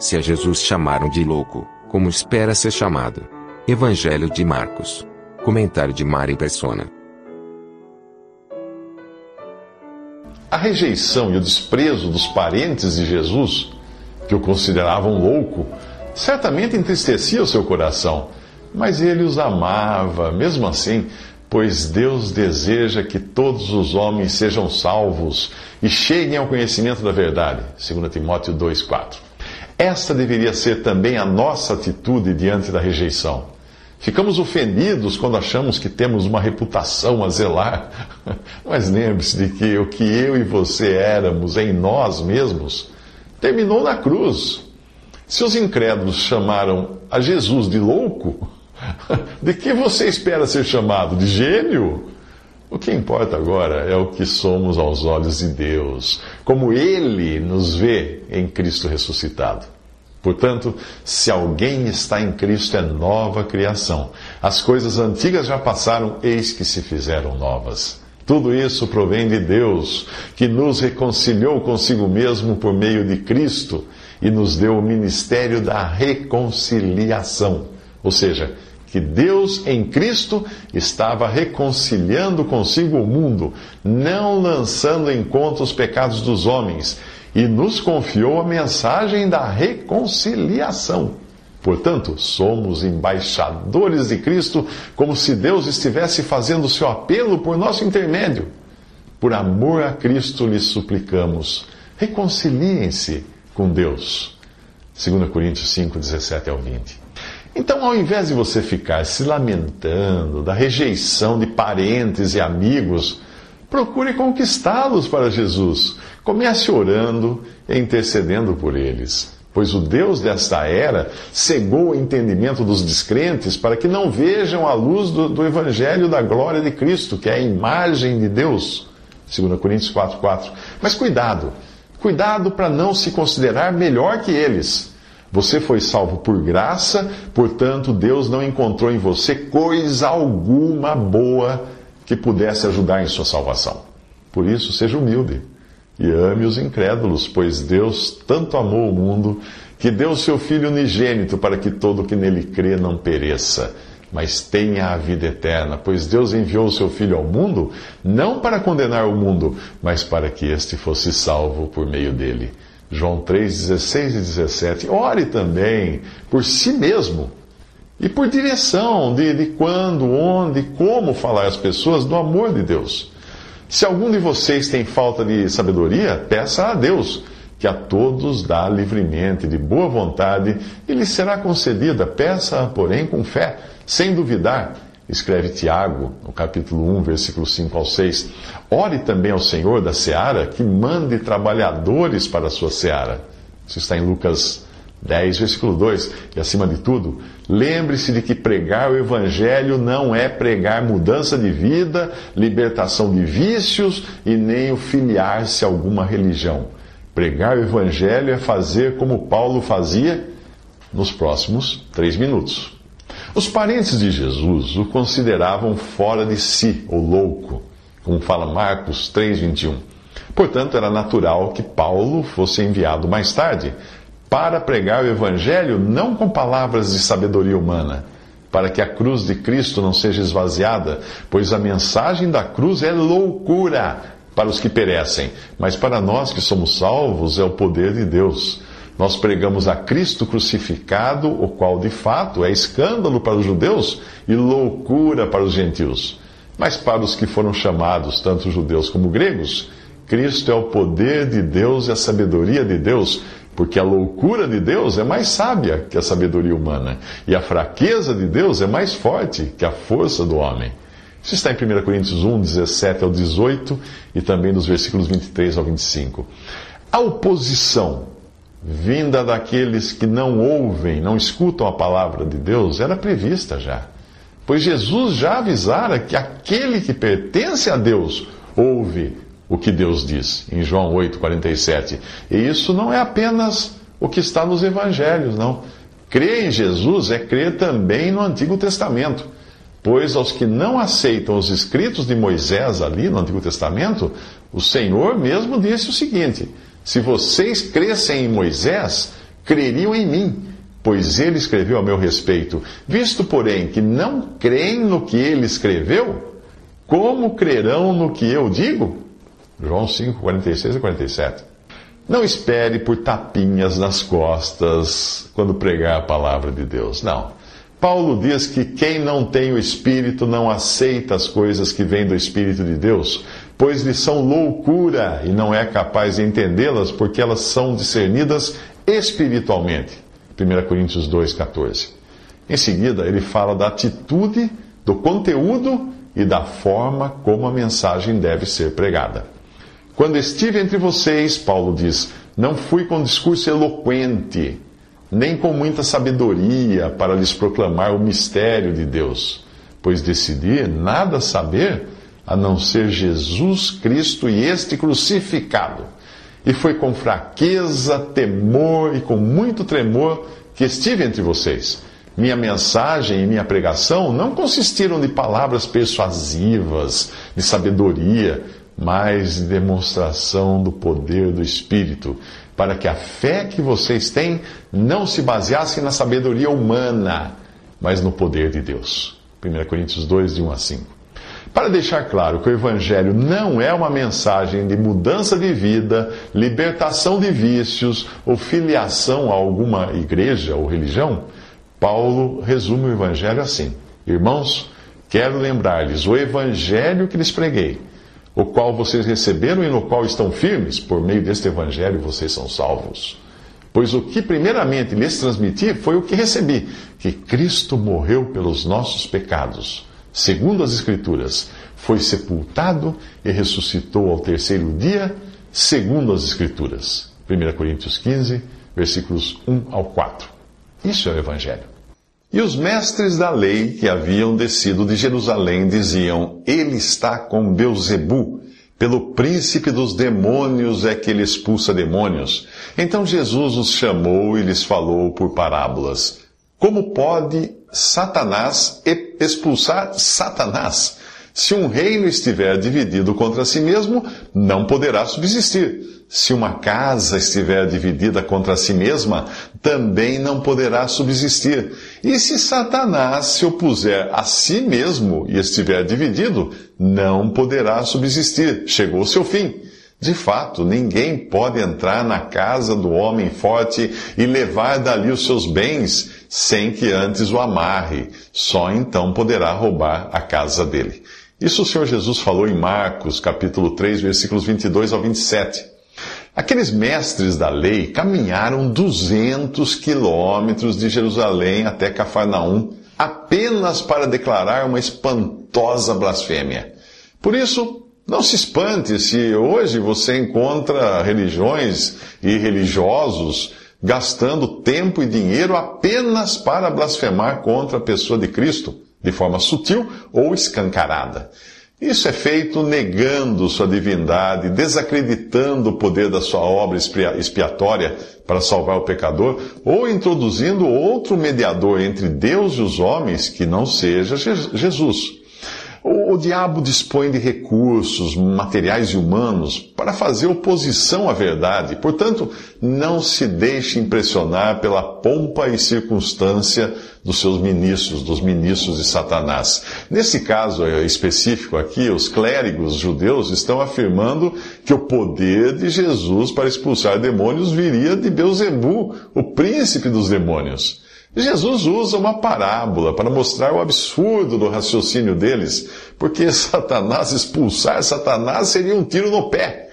Se a Jesus chamaram de louco, como espera ser chamado? Evangelho de Marcos. Comentário de Mari Persona. A rejeição e o desprezo dos parentes de Jesus, que o consideravam louco, certamente entristecia o seu coração, mas ele os amava, mesmo assim, pois Deus deseja que todos os homens sejam salvos e cheguem ao conhecimento da verdade. 2 Timóteo 2,4. Esta deveria ser também a nossa atitude diante da rejeição. Ficamos ofendidos quando achamos que temos uma reputação a zelar. Mas lembre-se de que o que eu e você éramos em nós mesmos terminou na cruz. Se os incrédulos chamaram a Jesus de louco, de que você espera ser chamado? De gênio? O que importa agora é o que somos aos olhos de Deus, como Ele nos vê em Cristo ressuscitado. Portanto, se alguém está em Cristo, é nova criação. As coisas antigas já passaram, eis que se fizeram novas. Tudo isso provém de Deus, que nos reconciliou consigo mesmo por meio de Cristo e nos deu o ministério da reconciliação. Ou seja, que Deus em Cristo estava reconciliando consigo o mundo, não lançando em conta os pecados dos homens e nos confiou a mensagem da reconciliação. Portanto, somos embaixadores de Cristo, como se Deus estivesse fazendo seu apelo por nosso intermédio. Por amor a Cristo lhes suplicamos, reconciliem-se com Deus. 2 Coríntios 5, 17 ao 20. Então, ao invés de você ficar se lamentando da rejeição de parentes e amigos, procure conquistá-los para Jesus Comece orando e intercedendo por eles, pois o Deus desta era cegou o entendimento dos descrentes para que não vejam a luz do, do Evangelho da glória de Cristo, que é a imagem de Deus. 2 Coríntios 4,4. Mas cuidado, cuidado para não se considerar melhor que eles. Você foi salvo por graça, portanto, Deus não encontrou em você coisa alguma boa que pudesse ajudar em sua salvação. Por isso, seja humilde e ame os incrédulos, pois Deus tanto amou o mundo que deu seu Filho unigênito para que todo que nele crê não pereça, mas tenha a vida eterna. Pois Deus enviou o seu Filho ao mundo não para condenar o mundo, mas para que este fosse salvo por meio dele. João 3, 16 e 17. Ore também por si mesmo e por direção de, de quando, onde, como falar às pessoas do amor de Deus. Se algum de vocês tem falta de sabedoria, peça a Deus, que a todos dá livremente, de boa vontade, e lhe será concedida. Peça, porém, com fé, sem duvidar. Escreve Tiago, no capítulo 1, versículo 5 ao 6. Ore também ao Senhor da seara, que mande trabalhadores para a sua seara. Isso está em Lucas 10, versículo 2. E acima de tudo, lembre-se de que pregar o Evangelho não é pregar mudança de vida, libertação de vícios e nem o filiar-se a alguma religião. Pregar o Evangelho é fazer como Paulo fazia nos próximos três minutos. Os parentes de Jesus o consideravam fora de si, ou louco, como fala Marcos 3,21. Portanto, era natural que Paulo fosse enviado mais tarde para pregar o Evangelho não com palavras de sabedoria humana, para que a cruz de Cristo não seja esvaziada, pois a mensagem da cruz é loucura para os que perecem, mas para nós que somos salvos é o poder de Deus. Nós pregamos a Cristo crucificado, o qual de fato é escândalo para os judeus e loucura para os gentios. Mas para os que foram chamados, tanto judeus como gregos, Cristo é o poder de Deus e a sabedoria de Deus porque a loucura de Deus é mais sábia que a sabedoria humana, e a fraqueza de Deus é mais forte que a força do homem. Isso está em 1 Coríntios 1, 17 ao 18 e também nos versículos 23 ao 25. A oposição vinda daqueles que não ouvem, não escutam a palavra de Deus, era prevista já. Pois Jesus já avisara que aquele que pertence a Deus ouve o que Deus diz, em João 8, 47. E isso não é apenas o que está nos evangelhos, não. Crer em Jesus é crer também no Antigo Testamento. Pois aos que não aceitam os escritos de Moisés ali no Antigo Testamento, o Senhor mesmo disse o seguinte: Se vocês crescem em Moisés, creriam em mim, pois ele escreveu a meu respeito. Visto, porém, que não creem no que ele escreveu, como crerão no que eu digo? João 5, 46 e 47. Não espere por tapinhas nas costas quando pregar a palavra de Deus. Não. Paulo diz que quem não tem o Espírito não aceita as coisas que vêm do Espírito de Deus, pois lhe são loucura e não é capaz de entendê-las porque elas são discernidas espiritualmente. 1 Coríntios 2,14. Em seguida, ele fala da atitude, do conteúdo e da forma como a mensagem deve ser pregada. Quando estive entre vocês, Paulo diz, não fui com discurso eloquente nem com muita sabedoria para lhes proclamar o mistério de Deus, pois decidi nada saber a não ser Jesus Cristo e este crucificado. E foi com fraqueza, temor e com muito tremor que estive entre vocês. Minha mensagem e minha pregação não consistiram de palavras persuasivas, de sabedoria, mas de demonstração do poder do Espírito para que a fé que vocês têm não se baseasse na sabedoria humana, mas no poder de Deus. 1 Coríntios 2, de 1 a 5. Para deixar claro que o Evangelho não é uma mensagem de mudança de vida, libertação de vícios ou filiação a alguma igreja ou religião, Paulo resume o Evangelho assim: Irmãos, quero lembrar-lhes o Evangelho que lhes preguei o qual vocês receberam e no qual estão firmes, por meio deste evangelho vocês são salvos. Pois o que primeiramente lhes transmiti foi o que recebi: que Cristo morreu pelos nossos pecados, segundo as Escrituras, foi sepultado e ressuscitou ao terceiro dia, segundo as Escrituras. 1 Coríntios 15, versículos 1 ao 4. Isso é o Evangelho. E os mestres da lei que haviam descido de Jerusalém diziam: Ele está com Beuzebu, pelo príncipe dos demônios é que ele expulsa demônios. Então Jesus os chamou e lhes falou por parábolas: Como pode Satanás expulsar Satanás? Se um reino estiver dividido contra si mesmo, não poderá subsistir. Se uma casa estiver dividida contra si mesma, também não poderá subsistir. E se Satanás se opuser a si mesmo e estiver dividido, não poderá subsistir. Chegou o seu fim. De fato, ninguém pode entrar na casa do homem forte e levar dali os seus bens sem que antes o amarre. Só então poderá roubar a casa dele. Isso o Senhor Jesus falou em Marcos, capítulo 3, versículos 22 ao 27. Aqueles mestres da lei caminharam 200 quilômetros de Jerusalém até Cafarnaum apenas para declarar uma espantosa blasfêmia. Por isso, não se espante se hoje você encontra religiões e religiosos gastando tempo e dinheiro apenas para blasfemar contra a pessoa de Cristo, de forma sutil ou escancarada. Isso é feito negando sua divindade, desacreditando o poder da sua obra expiatória para salvar o pecador, ou introduzindo outro mediador entre Deus e os homens que não seja Jesus. O, o diabo dispõe de recursos materiais e humanos para fazer oposição à verdade. Portanto, não se deixe impressionar pela pompa e circunstância dos seus ministros, dos ministros de Satanás. Nesse caso específico aqui, os clérigos judeus estão afirmando que o poder de Jesus para expulsar demônios viria de Beuzebu, o príncipe dos demônios. Jesus usa uma parábola para mostrar o absurdo do raciocínio deles, porque Satanás, expulsar Satanás seria um tiro no pé.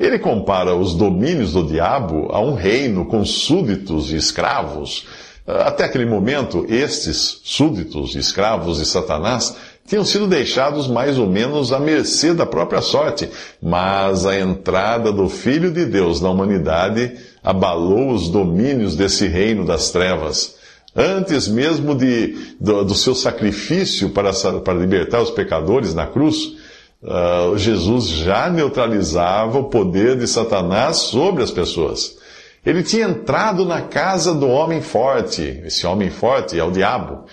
Ele compara os domínios do diabo a um reino com súditos e escravos. Até aquele momento, estes súditos escravos de Satanás tinham sido deixados mais ou menos à mercê da própria sorte, mas a entrada do Filho de Deus na humanidade abalou os domínios desse reino das trevas. Antes mesmo de, do, do seu sacrifício para, para libertar os pecadores na cruz, uh, Jesus já neutralizava o poder de Satanás sobre as pessoas. Ele tinha entrado na casa do homem forte, esse homem forte é o diabo,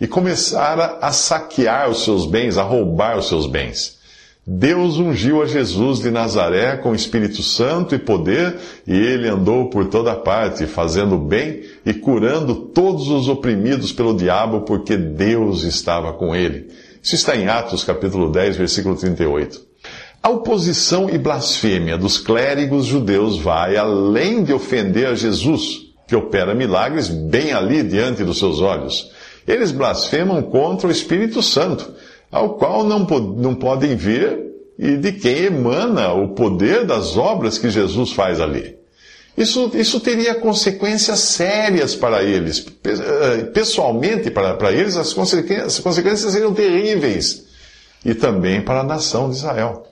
e começara a saquear os seus bens, a roubar os seus bens. Deus ungiu a Jesus de Nazaré com Espírito Santo e poder, e ele andou por toda parte, fazendo bem e curando todos os oprimidos pelo diabo, porque Deus estava com ele. Isso está em Atos capítulo 10, versículo 38. A oposição e blasfêmia dos clérigos judeus vai além de ofender a Jesus, que opera milagres bem ali diante dos seus olhos. Eles blasfemam contra o Espírito Santo ao qual não, não podem ver e de quem emana o poder das obras que Jesus faz ali. Isso, isso teria consequências sérias para eles. Eh, pessoalmente, para, para eles, as consequências, as consequências seriam terríveis. E também para a nação de Israel,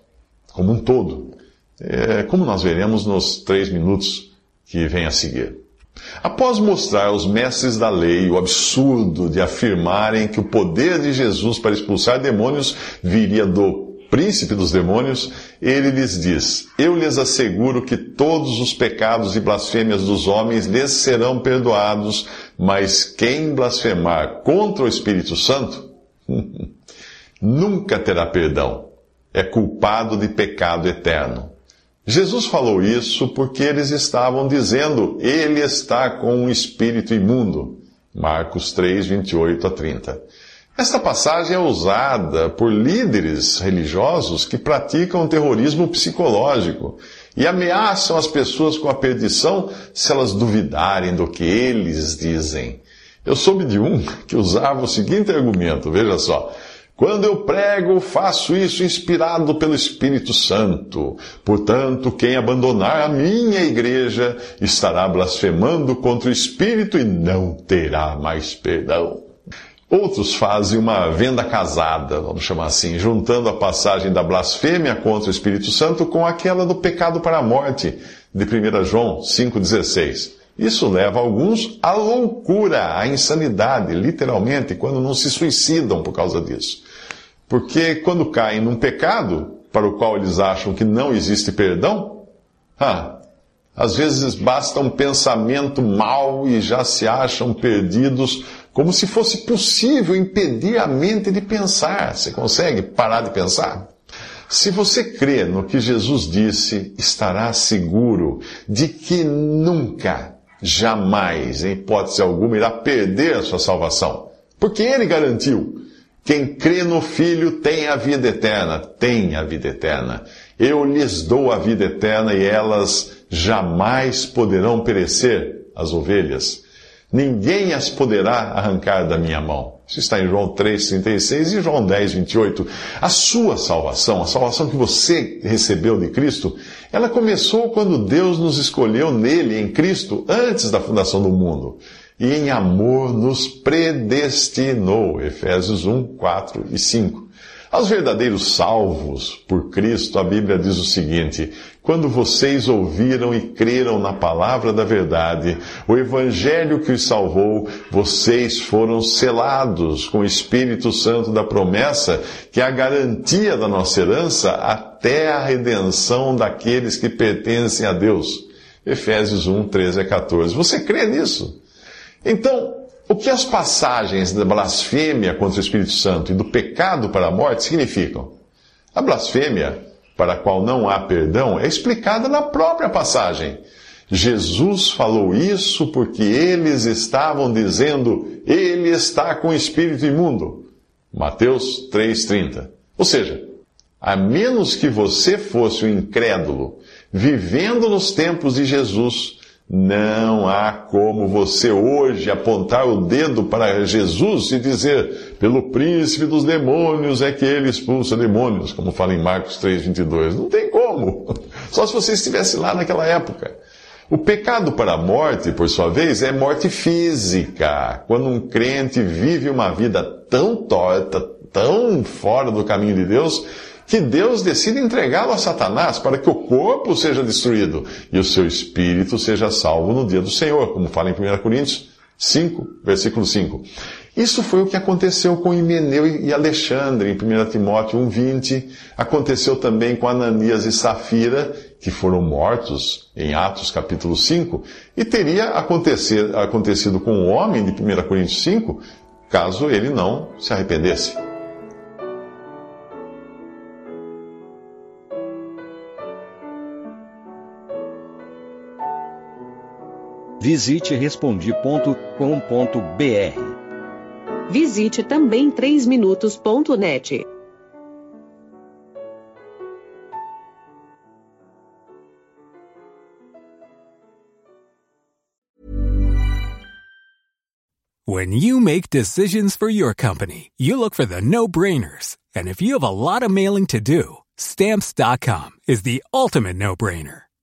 como um todo. É, como nós veremos nos três minutos que vêm a seguir. Após mostrar aos mestres da lei o absurdo de afirmarem que o poder de Jesus para expulsar demônios viria do príncipe dos demônios, ele lhes diz: Eu lhes asseguro que todos os pecados e blasfêmias dos homens lhes serão perdoados, mas quem blasfemar contra o Espírito Santo nunca terá perdão. É culpado de pecado eterno. Jesus falou isso porque eles estavam dizendo, ele está com um espírito imundo. Marcos 3, 28 a 30. Esta passagem é usada por líderes religiosos que praticam terrorismo psicológico e ameaçam as pessoas com a perdição se elas duvidarem do que eles dizem. Eu soube de um que usava o seguinte argumento, veja só. Quando eu prego, faço isso inspirado pelo Espírito Santo. Portanto, quem abandonar a minha igreja estará blasfemando contra o Espírito e não terá mais perdão. Outros fazem uma venda casada, vamos chamar assim, juntando a passagem da blasfêmia contra o Espírito Santo com aquela do pecado para a morte, de 1 João 5,16. Isso leva alguns à loucura, à insanidade, literalmente, quando não se suicidam por causa disso. Porque quando caem num pecado para o qual eles acham que não existe perdão, ah, às vezes basta um pensamento mau e já se acham perdidos, como se fosse possível impedir a mente de pensar. Você consegue parar de pensar? Se você crê no que Jesus disse, estará seguro de que nunca, jamais, em hipótese alguma, irá perder a sua salvação. Porque ele garantiu. Quem crê no Filho tem a vida eterna, tem a vida eterna. Eu lhes dou a vida eterna e elas jamais poderão perecer, as ovelhas. Ninguém as poderá arrancar da minha mão. Isso está em João 3,36 e João 10, 28. A sua salvação, a salvação que você recebeu de Cristo, ela começou quando Deus nos escolheu nele, em Cristo, antes da fundação do mundo e em amor nos predestinou. Efésios 1, 4 e 5. Aos verdadeiros salvos por Cristo, a Bíblia diz o seguinte: quando vocês ouviram e creram na palavra da verdade, o evangelho que os salvou, vocês foram selados com o Espírito Santo da promessa, que é a garantia da nossa herança até a redenção daqueles que pertencem a Deus. Efésios 1, 13 a 14. Você crê nisso? Então, o que as passagens da blasfêmia contra o Espírito Santo e do pecado para a morte significam? A blasfêmia, para a qual não há perdão, é explicada na própria passagem. Jesus falou isso porque eles estavam dizendo, ele está com o espírito imundo. Mateus 3,30. Ou seja, a menos que você fosse um incrédulo, vivendo nos tempos de Jesus, não há como você hoje apontar o dedo para Jesus e dizer, pelo príncipe dos demônios é que ele expulsa demônios, como fala em Marcos 3, 22. Não tem como. Só se você estivesse lá naquela época. O pecado para a morte, por sua vez, é morte física. Quando um crente vive uma vida tão torta, tão fora do caminho de Deus que Deus decide entregá-lo a Satanás para que o corpo seja destruído e o seu espírito seja salvo no dia do Senhor, como fala em 1 Coríntios 5, versículo 5. Isso foi o que aconteceu com Himeneu e Alexandre em 1 Timóteo 1,20. Aconteceu também com Ananias e Safira, que foram mortos em Atos capítulo 5. E teria acontecido com o homem de 1 Coríntios 5, caso ele não se arrependesse. Visite respondi.com.br. Visite também 3minutos.net. When you make decisions for your company, you look for the no-brainers. And if you have a lot of mailing to do, stamps.com is the ultimate no-brainer.